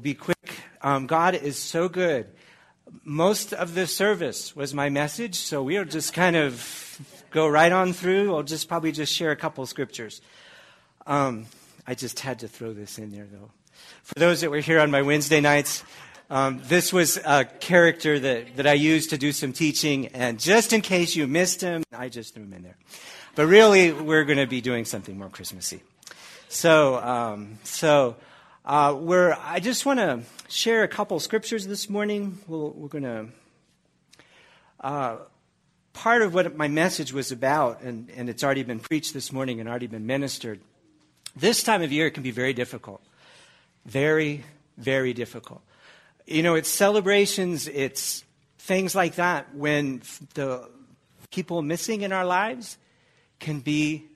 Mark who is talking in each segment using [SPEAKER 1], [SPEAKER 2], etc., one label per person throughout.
[SPEAKER 1] be quick. Um, God is so good. Most of the service was my message, so we'll just kind of go right on through. I'll just probably just share a couple scriptures. Um, I just had to throw this in there, though. For those that were here on my Wednesday nights, um, this was a character that, that I used to do some teaching, and just in case you missed him, I just threw him in there. But really, we're going to be doing something more Christmassy. So, um, so uh, we're, I just want to share a couple scriptures this morning. we we are going to. Uh, part of what my message was about, and, and it's already been preached this morning and already been ministered. This time of year can be very difficult. Very, very difficult. You know, it's celebrations, it's things like that when the people missing in our lives can be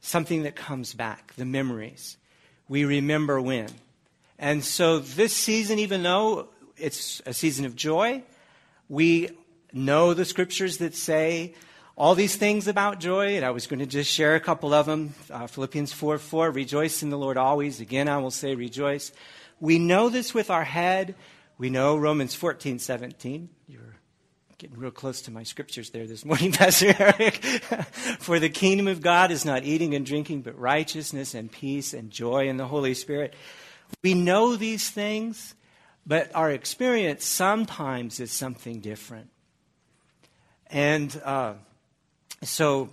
[SPEAKER 1] something that comes back, the memories. We remember when. And so this season, even though it's a season of joy, we know the scriptures that say all these things about joy, and I was going to just share a couple of them. Uh, Philippians 4 4, rejoice in the Lord always. Again, I will say rejoice. We know this with our head. We know Romans 14 17. You're getting real close to my scriptures there this morning, Pastor Eric. For the kingdom of God is not eating and drinking, but righteousness and peace and joy in the Holy Spirit. We know these things, but our experience sometimes is something different. And uh, so,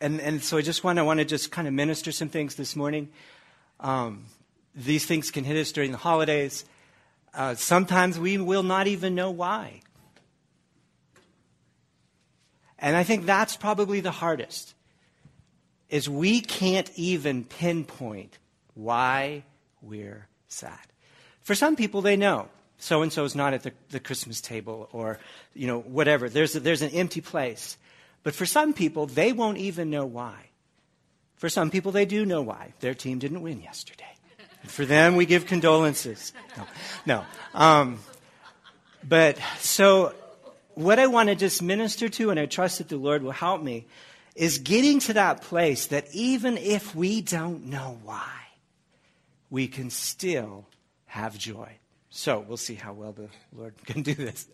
[SPEAKER 1] and, and so I just want, I want to just kind of minister some things this morning. Um, these things can hit us during the holidays. Uh, sometimes we will not even know why. And I think that's probably the hardest, is we can't even pinpoint why we're sad. For some people, they know so and so is not at the, the Christmas table or, you know, whatever. There's, a, there's an empty place. But for some people, they won't even know why. For some people, they do know why. Their team didn't win yesterday. For them, we give condolences. No, no. Um, but so, what I want to just minister to, and I trust that the Lord will help me, is getting to that place that even if we don't know why, we can still have joy. So we'll see how well the Lord can do this.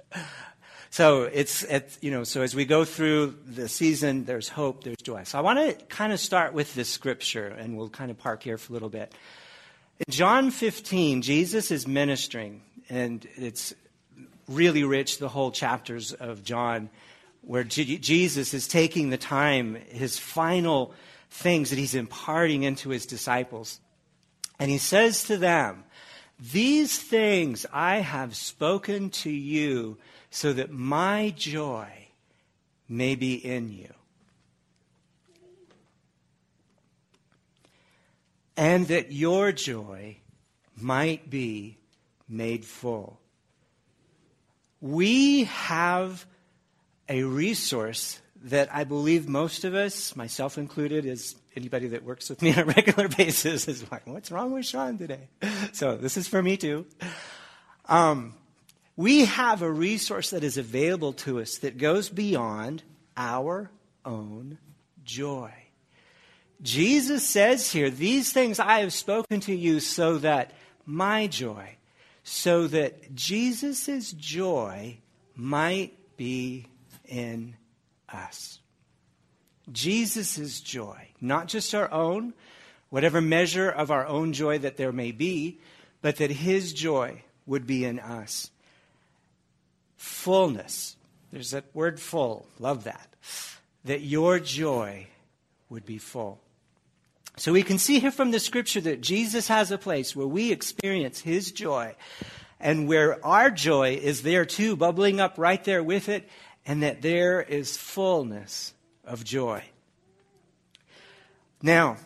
[SPEAKER 1] So it's, it's, you know, so as we go through the season, there's hope, there's joy. So I want to kind of start with this scripture, and we'll kind of park here for a little bit. In John 15, Jesus is ministering, and it's really rich, the whole chapters of John, where G- Jesus is taking the time, his final things that he's imparting into his disciples. And he says to them, These things I have spoken to you so that my joy may be in you. And that your joy might be made full. We have a resource that I believe most of us, myself included, is anybody that works with me on a regular basis, is like, what's wrong with Sean today? So this is for me too. Um, we have a resource that is available to us that goes beyond our own joy. Jesus says here, These things I have spoken to you so that my joy, so that Jesus' joy might be in us. Jesus' joy, not just our own, whatever measure of our own joy that there may be, but that his joy would be in us fullness. There's that word full. Love that. That your joy would be full. So we can see here from the scripture that Jesus has a place where we experience his joy and where our joy is there too, bubbling up right there with it, and that there is fullness of joy. Now,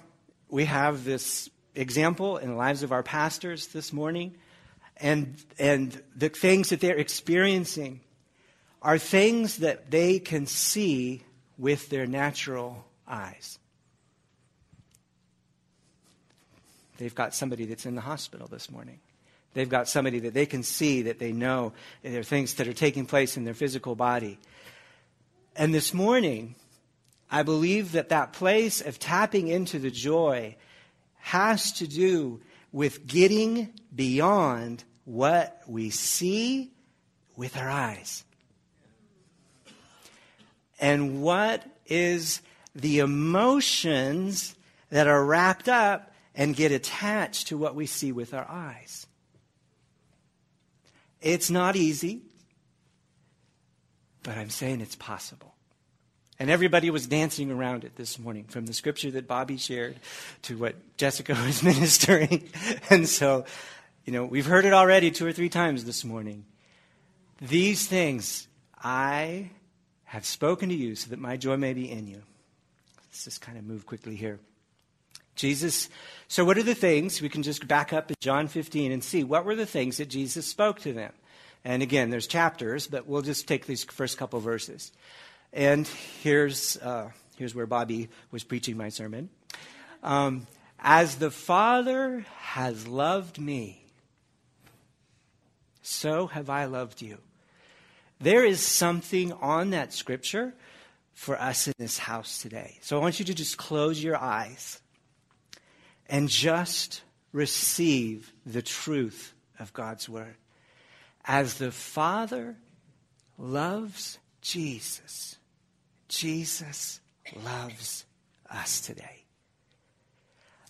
[SPEAKER 1] we have this example in the lives of our pastors this morning and, and the things that they're experiencing are things that they can see with their natural eyes. They've got somebody that's in the hospital this morning. They've got somebody that they can see, that they know, there are things that are taking place in their physical body. And this morning, I believe that that place of tapping into the joy has to do with getting beyond what we see with our eyes. And what is the emotions that are wrapped up and get attached to what we see with our eyes? It's not easy, but I'm saying it's possible. And everybody was dancing around it this morning, from the scripture that Bobby shared to what Jessica was ministering. and so, you know, we've heard it already two or three times this morning. These things I have spoken to you so that my joy may be in you. Let's just kind of move quickly here. Jesus, so what are the things? We can just back up at John 15 and see what were the things that Jesus spoke to them. And again, there's chapters, but we'll just take these first couple verses. And here's, uh, here's where Bobby was preaching my sermon. Um, As the Father has loved me, so have I loved you. There is something on that scripture for us in this house today. So I want you to just close your eyes and just receive the truth of God's word. As the Father loves Jesus, Jesus loves us today.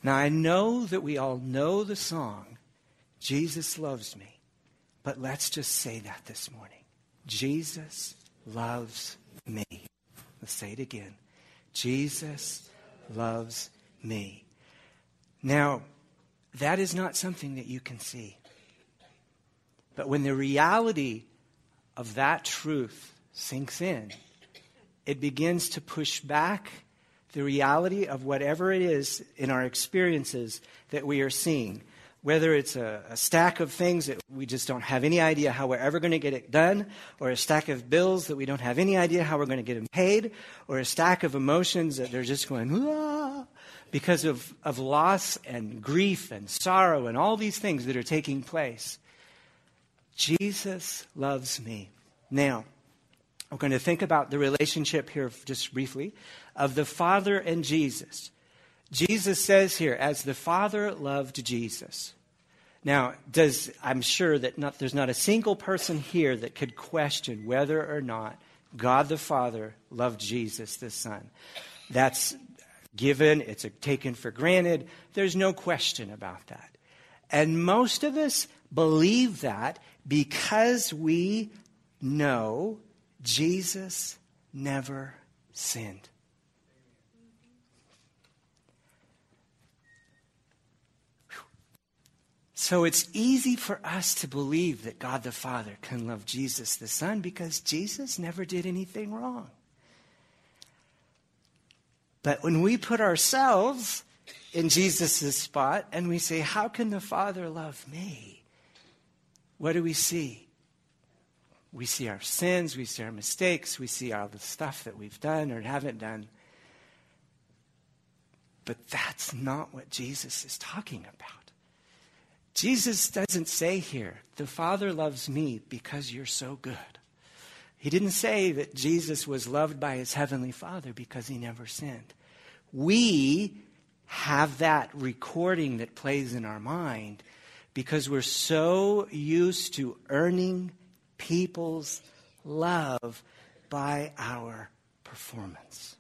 [SPEAKER 1] Now, I know that we all know the song, Jesus Loves Me, but let's just say that this morning. Jesus loves me. Let's say it again. Jesus loves me. Now, that is not something that you can see. But when the reality of that truth sinks in, it begins to push back the reality of whatever it is in our experiences that we are seeing. Whether it's a, a, stack of things that we just don't have any idea how we're ever going to get it done, or a stack of bills that we don't have any idea how we're going to get them paid, or a stack of emotions that they're just going, ah, because of, of loss and grief and sorrow and all these things that are taking place. Jesus loves me. Now, we're going to think about the relationship here just briefly of the Father and Jesus. Jesus says here, as the Father loved Jesus. Now, does I'm sure that not, there's not a single person here that could question whether or not God the Father loved Jesus the Son. That's given, it's taken for granted. There's no question about that. And most of us believe that because we know Jesus never sinned. So it's easy for us to believe that God the Father can love Jesus the Son because Jesus never did anything wrong. But when we put ourselves in Jesus' spot and we say, How can the Father love me? What do we see? We see our sins, we see our mistakes, we see all the stuff that we've done or haven't done. But that's not what Jesus is talking about. Jesus doesn't say here, the Father loves me because you're so good. He didn't say that Jesus was loved by his heavenly Father because he never sinned. We have that recording that plays in our mind because we're so used to earning people's love by our performance.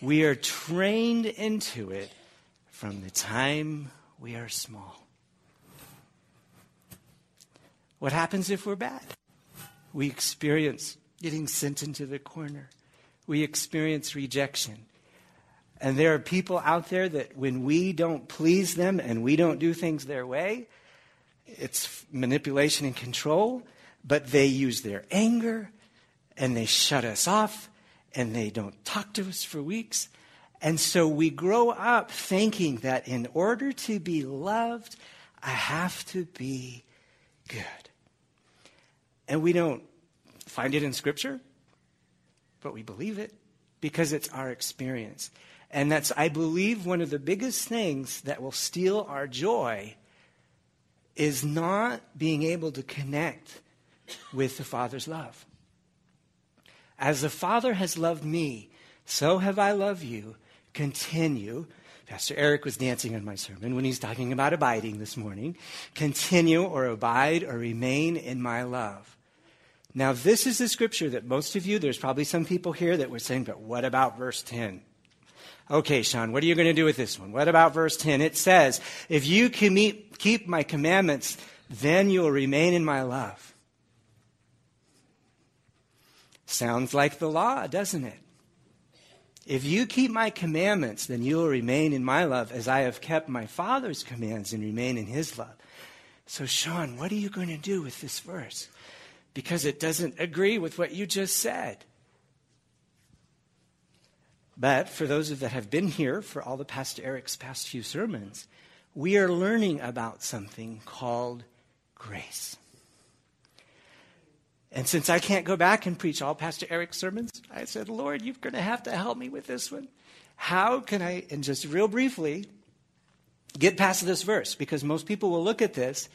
[SPEAKER 1] We are trained into it from the time we are small. What happens if we're bad? We experience getting sent into the corner. We experience rejection. And there are people out there that when we don't please them and we don't do things their way, it's manipulation and control, but they use their anger and they shut us off and they don't talk to us for weeks. And so we grow up thinking that in order to be loved, I have to be good. And we don't find it in Scripture, but we believe it because it's our experience. And that's, I believe, one of the biggest things that will steal our joy is not being able to connect with the Father's love. As the Father has loved me, so have I loved you. Continue Pastor Eric was dancing on my sermon when he's talking about abiding this morning. Continue or abide or remain in my love. Now, this is the scripture that most of you, there's probably some people here that were saying, but what about verse 10? Okay, Sean, what are you going to do with this one? What about verse 10? It says, If you keep my commandments, then you will remain in my love. Sounds like the law, doesn't it? If you keep my commandments, then you will remain in my love as I have kept my Father's commands and remain in his love. So, Sean, what are you going to do with this verse? Because it doesn't agree with what you just said. But for those of that have been here for all the Pastor Eric's past few sermons, we are learning about something called grace. And since I can't go back and preach all Pastor Eric's sermons, I said, Lord, you're going to have to help me with this one. How can I, and just real briefly, get past this verse? Because most people will look at this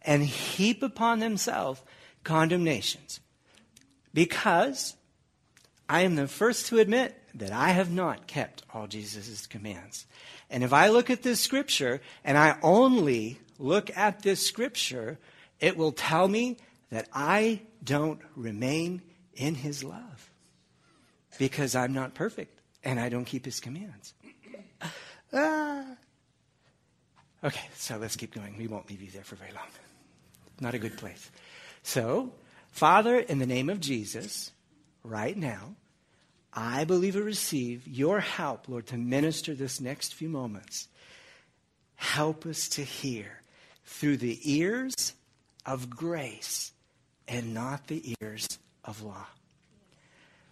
[SPEAKER 1] and heap upon themselves condemnations. Because I am the first to admit that I have not kept all Jesus' commands. And if I look at this scripture and I only look at this scripture, it will tell me that I don't remain in his love because I'm not perfect and I don't keep his commands. ah. Okay, so let's keep going. We won't leave you there for very long. Not a good place. So, Father, in the name of Jesus, right now, I believe and receive your help, Lord, to minister this next few moments. Help us to hear through the ears of grace and not the ears of law.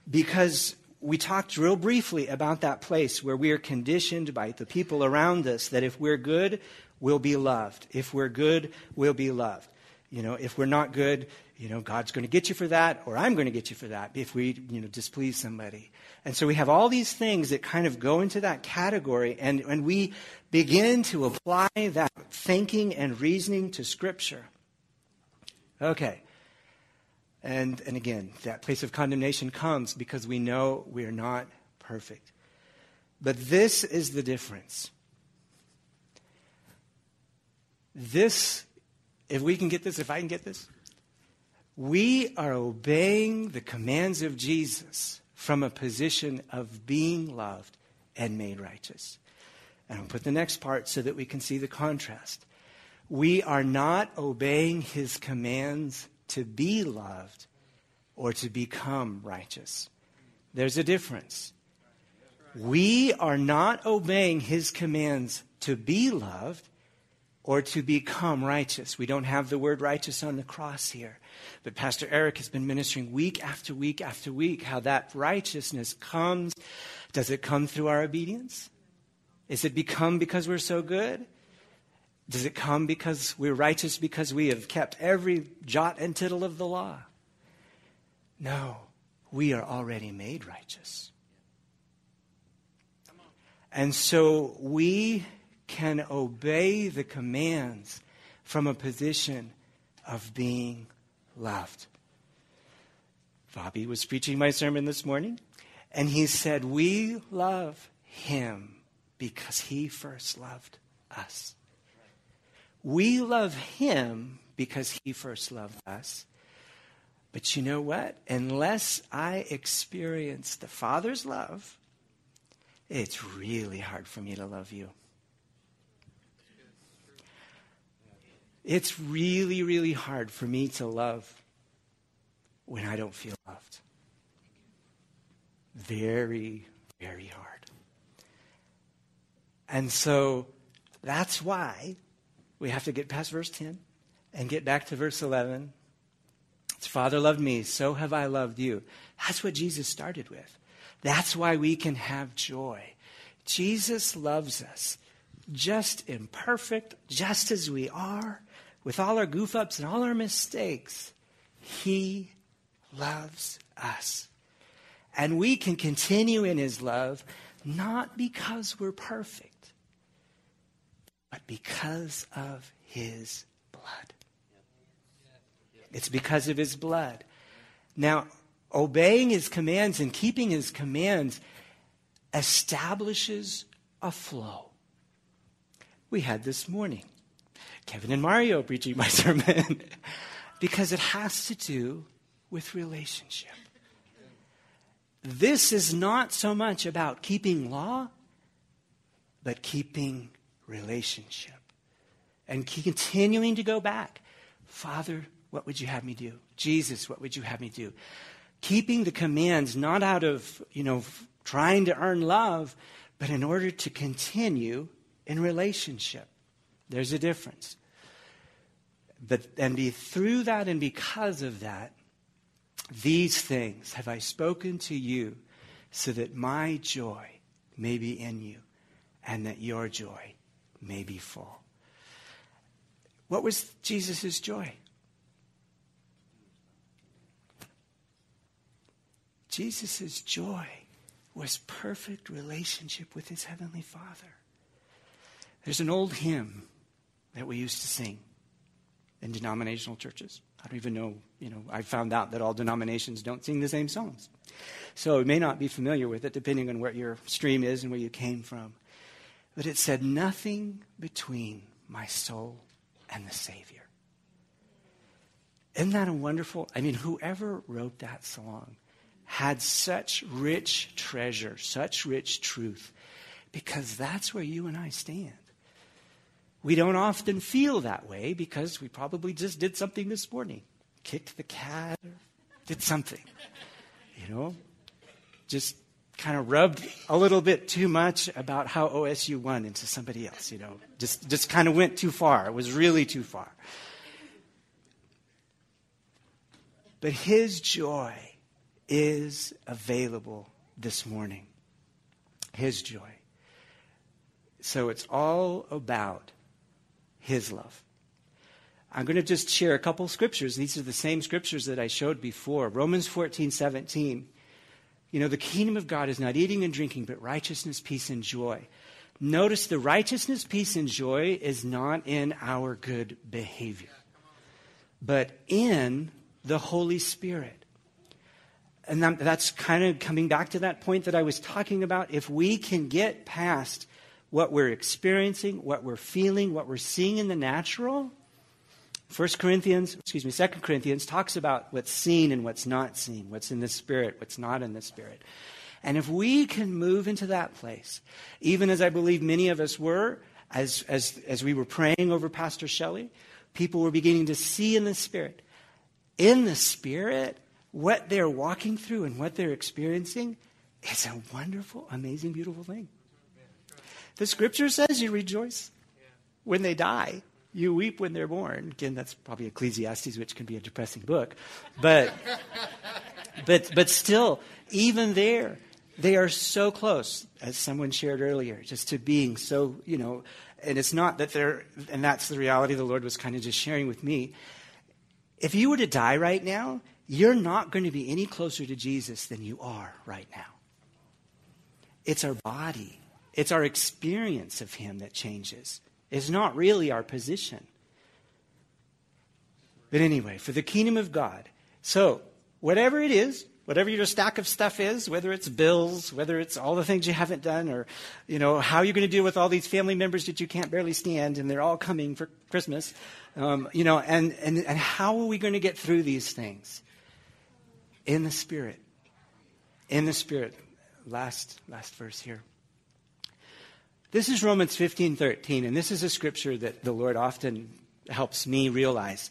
[SPEAKER 1] Because we talked real briefly about that place where we are conditioned by the people around us that if we're good, we'll be loved. If we're good, we'll be loved. You know, if we're not good, you know, God's going to get you for that, or I'm going to get you for that if we, you know, displease somebody. And so we have all these things that kind of go into that category, and, and we begin to apply that thinking and reasoning to Scripture. Okay. And, and again, that place of condemnation comes because we know we are not perfect. But this is the difference. This, if we can get this, if I can get this, we are obeying the commands of Jesus from a position of being loved and made righteous. And I'll put the next part so that we can see the contrast. We are not obeying his commands to be loved or to become righteous. There's a difference. We are not obeying his commands to be loved or to become righteous. We don't have the word righteous on the cross here. But Pastor Eric has been ministering week after week after week how that righteousness comes. Does it come through our obedience? Is it become because we're so good? Does it come because we're righteous because we have kept every jot and tittle of the law? No, we are already made righteous. And so we can obey the commands from a position of being loved. Bobby was preaching my sermon this morning, and he said, We love him because he first loved us. We love him because he first loved us. But you know what? Unless I experience the Father's love, it's really hard for me to love you. It's really, really hard for me to love when I don't feel loved. Very, very hard. And so that's why we have to get past verse 10 and get back to verse 11. It's Father loved me, so have I loved you. That's what Jesus started with. That's why we can have joy. Jesus loves us just imperfect, just as we are, with all our goof ups and all our mistakes, He loves us. And we can continue in His love not because we're perfect, but because of His blood. It's because of His blood. Now, obeying His commands and keeping His commands establishes a flow. We had this morning. Kevin and Mario preaching my sermon because it has to do with relationship. This is not so much about keeping law, but keeping relationship and continuing to go back. Father, what would you have me do? Jesus, what would you have me do? Keeping the commands not out of, you know, trying to earn love, but in order to continue in relationship. There's a difference. But, and be through that and because of that, these things have I spoken to you so that my joy may be in you and that your joy may be full. What was Jesus' joy? Jesus' joy was perfect relationship with his heavenly Father. There's an old hymn that we used to sing in denominational churches. I don't even know, you know, I found out that all denominations don't sing the same songs. So you may not be familiar with it depending on where your stream is and where you came from. But it said, Nothing between my soul and the Savior. Isn't that a wonderful? I mean, whoever wrote that song had such rich treasure, such rich truth, because that's where you and I stand. We don't often feel that way because we probably just did something this morning kicked the cat, did something, you know, just kind of rubbed a little bit too much about how OSU won into somebody else, you know, just, just kind of went too far. It was really too far. But his joy is available this morning. His joy. So it's all about his love. I'm going to just share a couple scriptures. These are the same scriptures that I showed before. Romans 14, 17. You know, the kingdom of God is not eating and drinking, but righteousness, peace, and joy. Notice the righteousness, peace, and joy is not in our good behavior, but in the Holy Spirit. And that's kind of coming back to that point that I was talking about. If we can get past what we're experiencing, what we're feeling, what we're seeing in the natural. 1 Corinthians, excuse me, 2 Corinthians talks about what's seen and what's not seen, what's in the spirit, what's not in the spirit. And if we can move into that place, even as I believe many of us were, as, as, as we were praying over Pastor Shelley, people were beginning to see in the spirit, in the spirit, what they're walking through and what they're experiencing. is a wonderful, amazing, beautiful thing. The scripture says you rejoice when they die. You weep when they're born. Again, that's probably Ecclesiastes, which can be a depressing book. But, but, but still, even there, they are so close, as someone shared earlier, just to being so, you know, and it's not that they're, and that's the reality the Lord was kind of just sharing with me. If you were to die right now, you're not going to be any closer to Jesus than you are right now. It's our body it's our experience of Him that changes, it's not really our position. But anyway, for the kingdom of God. So, whatever it is, whatever your stack of stuff is, whether it's bills, whether it's all the things you haven't done, or you know how you're going to deal with all these family members that you can't barely stand, and they're all coming for Christmas, um, you know, and, and and how are we going to get through these things? In the spirit, in the spirit. Last last verse here. This is Romans 15 13, and this is a scripture that the Lord often helps me realize.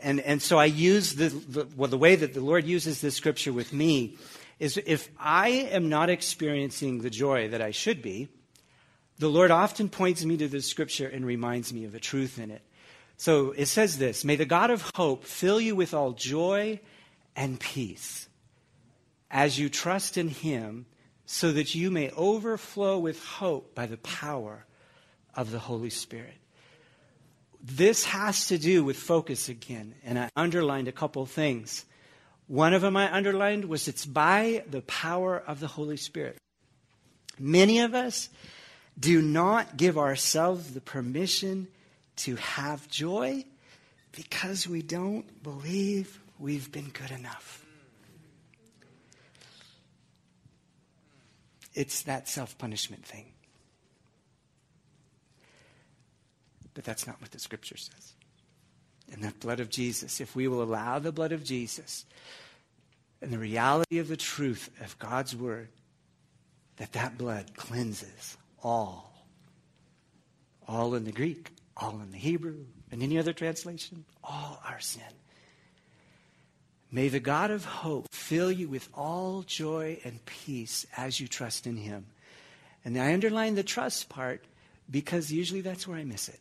[SPEAKER 1] And, and so I use the, the, well, the way that the Lord uses this scripture with me is if I am not experiencing the joy that I should be, the Lord often points me to this scripture and reminds me of a truth in it. So it says this May the God of hope fill you with all joy and peace as you trust in him so that you may overflow with hope by the power of the Holy Spirit. This has to do with focus again, and I underlined a couple things. One of them I underlined was it's by the power of the Holy Spirit. Many of us do not give ourselves the permission to have joy because we don't believe we've been good enough. It's that self punishment thing. But that's not what the scripture says. And that blood of Jesus, if we will allow the blood of Jesus and the reality of the truth of God's word, that that blood cleanses all. All in the Greek, all in the Hebrew, and any other translation, all our sin. May the God of hope fill you with all joy and peace as you trust in him. And I underline the trust part because usually that's where I miss it.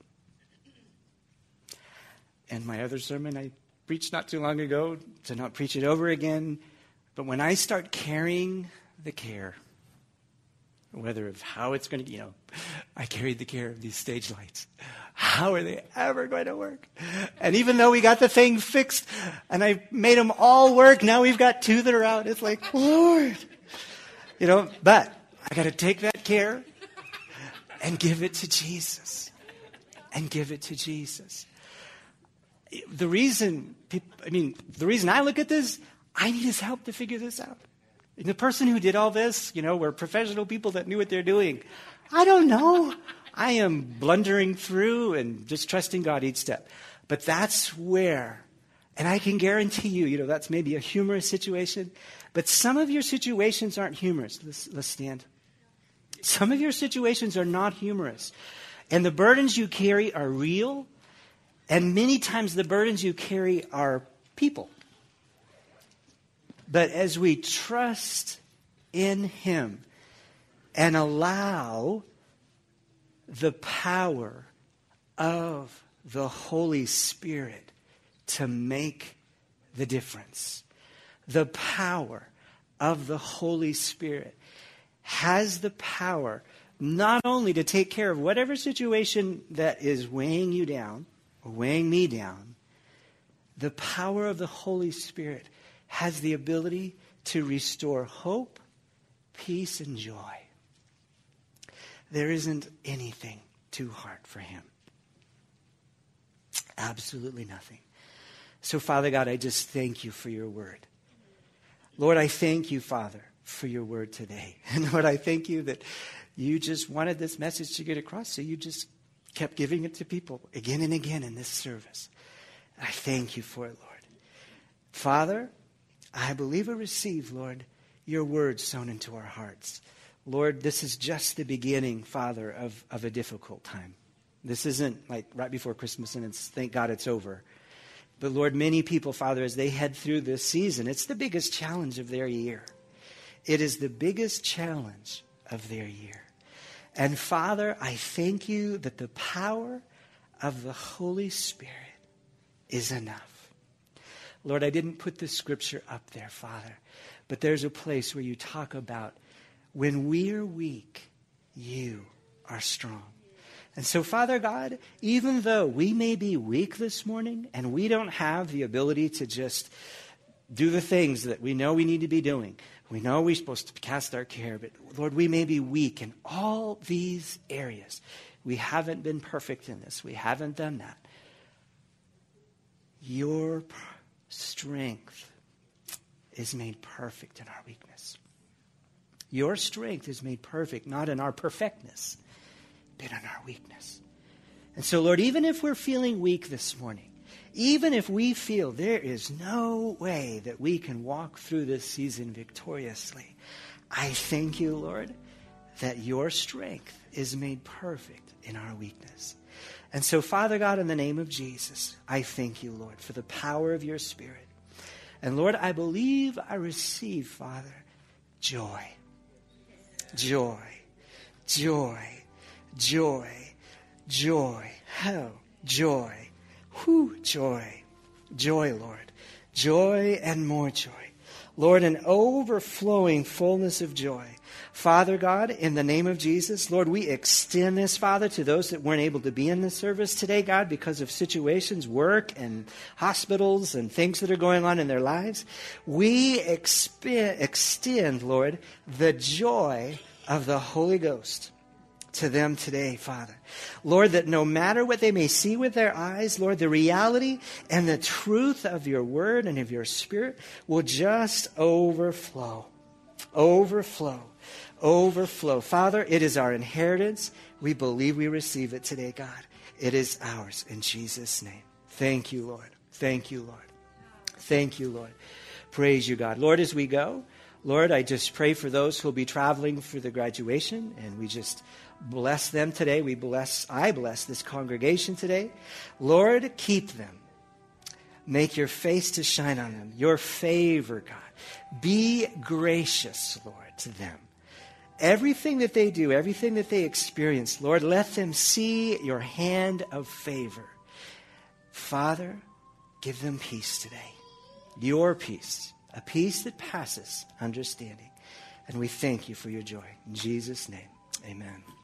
[SPEAKER 1] And my other sermon I preached not too long ago, to not preach it over again. But when I start carrying the care, whether of how it's going to, you know, I carried the care of these stage lights. How are they ever going to work? And even though we got the thing fixed and I made them all work, now we've got two that are out. It's like, Lord. You know, but I got to take that care and give it to Jesus. And give it to Jesus. The reason, people, I mean, the reason I look at this, I need his help to figure this out. And the person who did all this, you know, were professional people that knew what they're doing. I don't know. I am blundering through and just trusting God each step. But that's where, and I can guarantee you, you know, that's maybe a humorous situation, but some of your situations aren't humorous. Let's, let's stand. Some of your situations are not humorous. And the burdens you carry are real, and many times the burdens you carry are people. But as we trust in Him and allow the power of the Holy Spirit to make the difference, the power of the Holy Spirit has the power not only to take care of whatever situation that is weighing you down or weighing me down, the power of the Holy Spirit has the ability to restore hope, peace, and joy. There isn't anything too hard for him. Absolutely nothing. So, Father God, I just thank you for your word. Lord, I thank you, Father, for your word today. And Lord, I thank you that you just wanted this message to get across, so you just kept giving it to people again and again in this service. I thank you for it, Lord. Father, I believe and receive, Lord, your word sown into our hearts. Lord, this is just the beginning, Father, of, of a difficult time. This isn't like right before Christmas and it's thank God it's over. But Lord, many people, Father, as they head through this season, it's the biggest challenge of their year. It is the biggest challenge of their year. And Father, I thank you that the power of the Holy Spirit is enough. Lord, I didn't put the scripture up there, Father, but there's a place where you talk about when we are weak, you are strong. And so, Father God, even though we may be weak this morning and we don't have the ability to just do the things that we know we need to be doing, we know we're supposed to cast our care, but Lord, we may be weak in all these areas. We haven't been perfect in this, we haven't done that. Your strength is made perfect in our weakness. Your strength is made perfect not in our perfectness, but in our weakness. And so, Lord, even if we're feeling weak this morning, even if we feel there is no way that we can walk through this season victoriously, I thank you, Lord, that your strength is made perfect in our weakness. And so, Father God, in the name of Jesus, I thank you, Lord, for the power of your Spirit. And Lord, I believe I receive, Father, joy. Joy. Joy. Joy. Joy. How? Joy. Who? Joy. Joy, Lord. Joy and more joy. Lord, an overflowing fullness of joy. Father God, in the name of Jesus, Lord, we extend this, Father, to those that weren't able to be in the service today, God, because of situations, work, and hospitals and things that are going on in their lives. We exp- extend, Lord, the joy of the Holy Ghost to them today, Father. Lord, that no matter what they may see with their eyes, Lord, the reality and the truth of your word and of your spirit will just overflow. Overflow overflow. Father, it is our inheritance. We believe we receive it today, God. It is ours in Jesus' name. Thank you, Lord. Thank you, Lord. Thank you, Lord. Praise you, God. Lord, as we go, Lord, I just pray for those who will be traveling for the graduation, and we just bless them today. We bless, I bless this congregation today. Lord, keep them. Make your face to shine on them, your favor, God. Be gracious, Lord, to them. Everything that they do, everything that they experience, Lord, let them see your hand of favor. Father, give them peace today. Your peace, a peace that passes understanding. And we thank you for your joy. In Jesus' name, amen.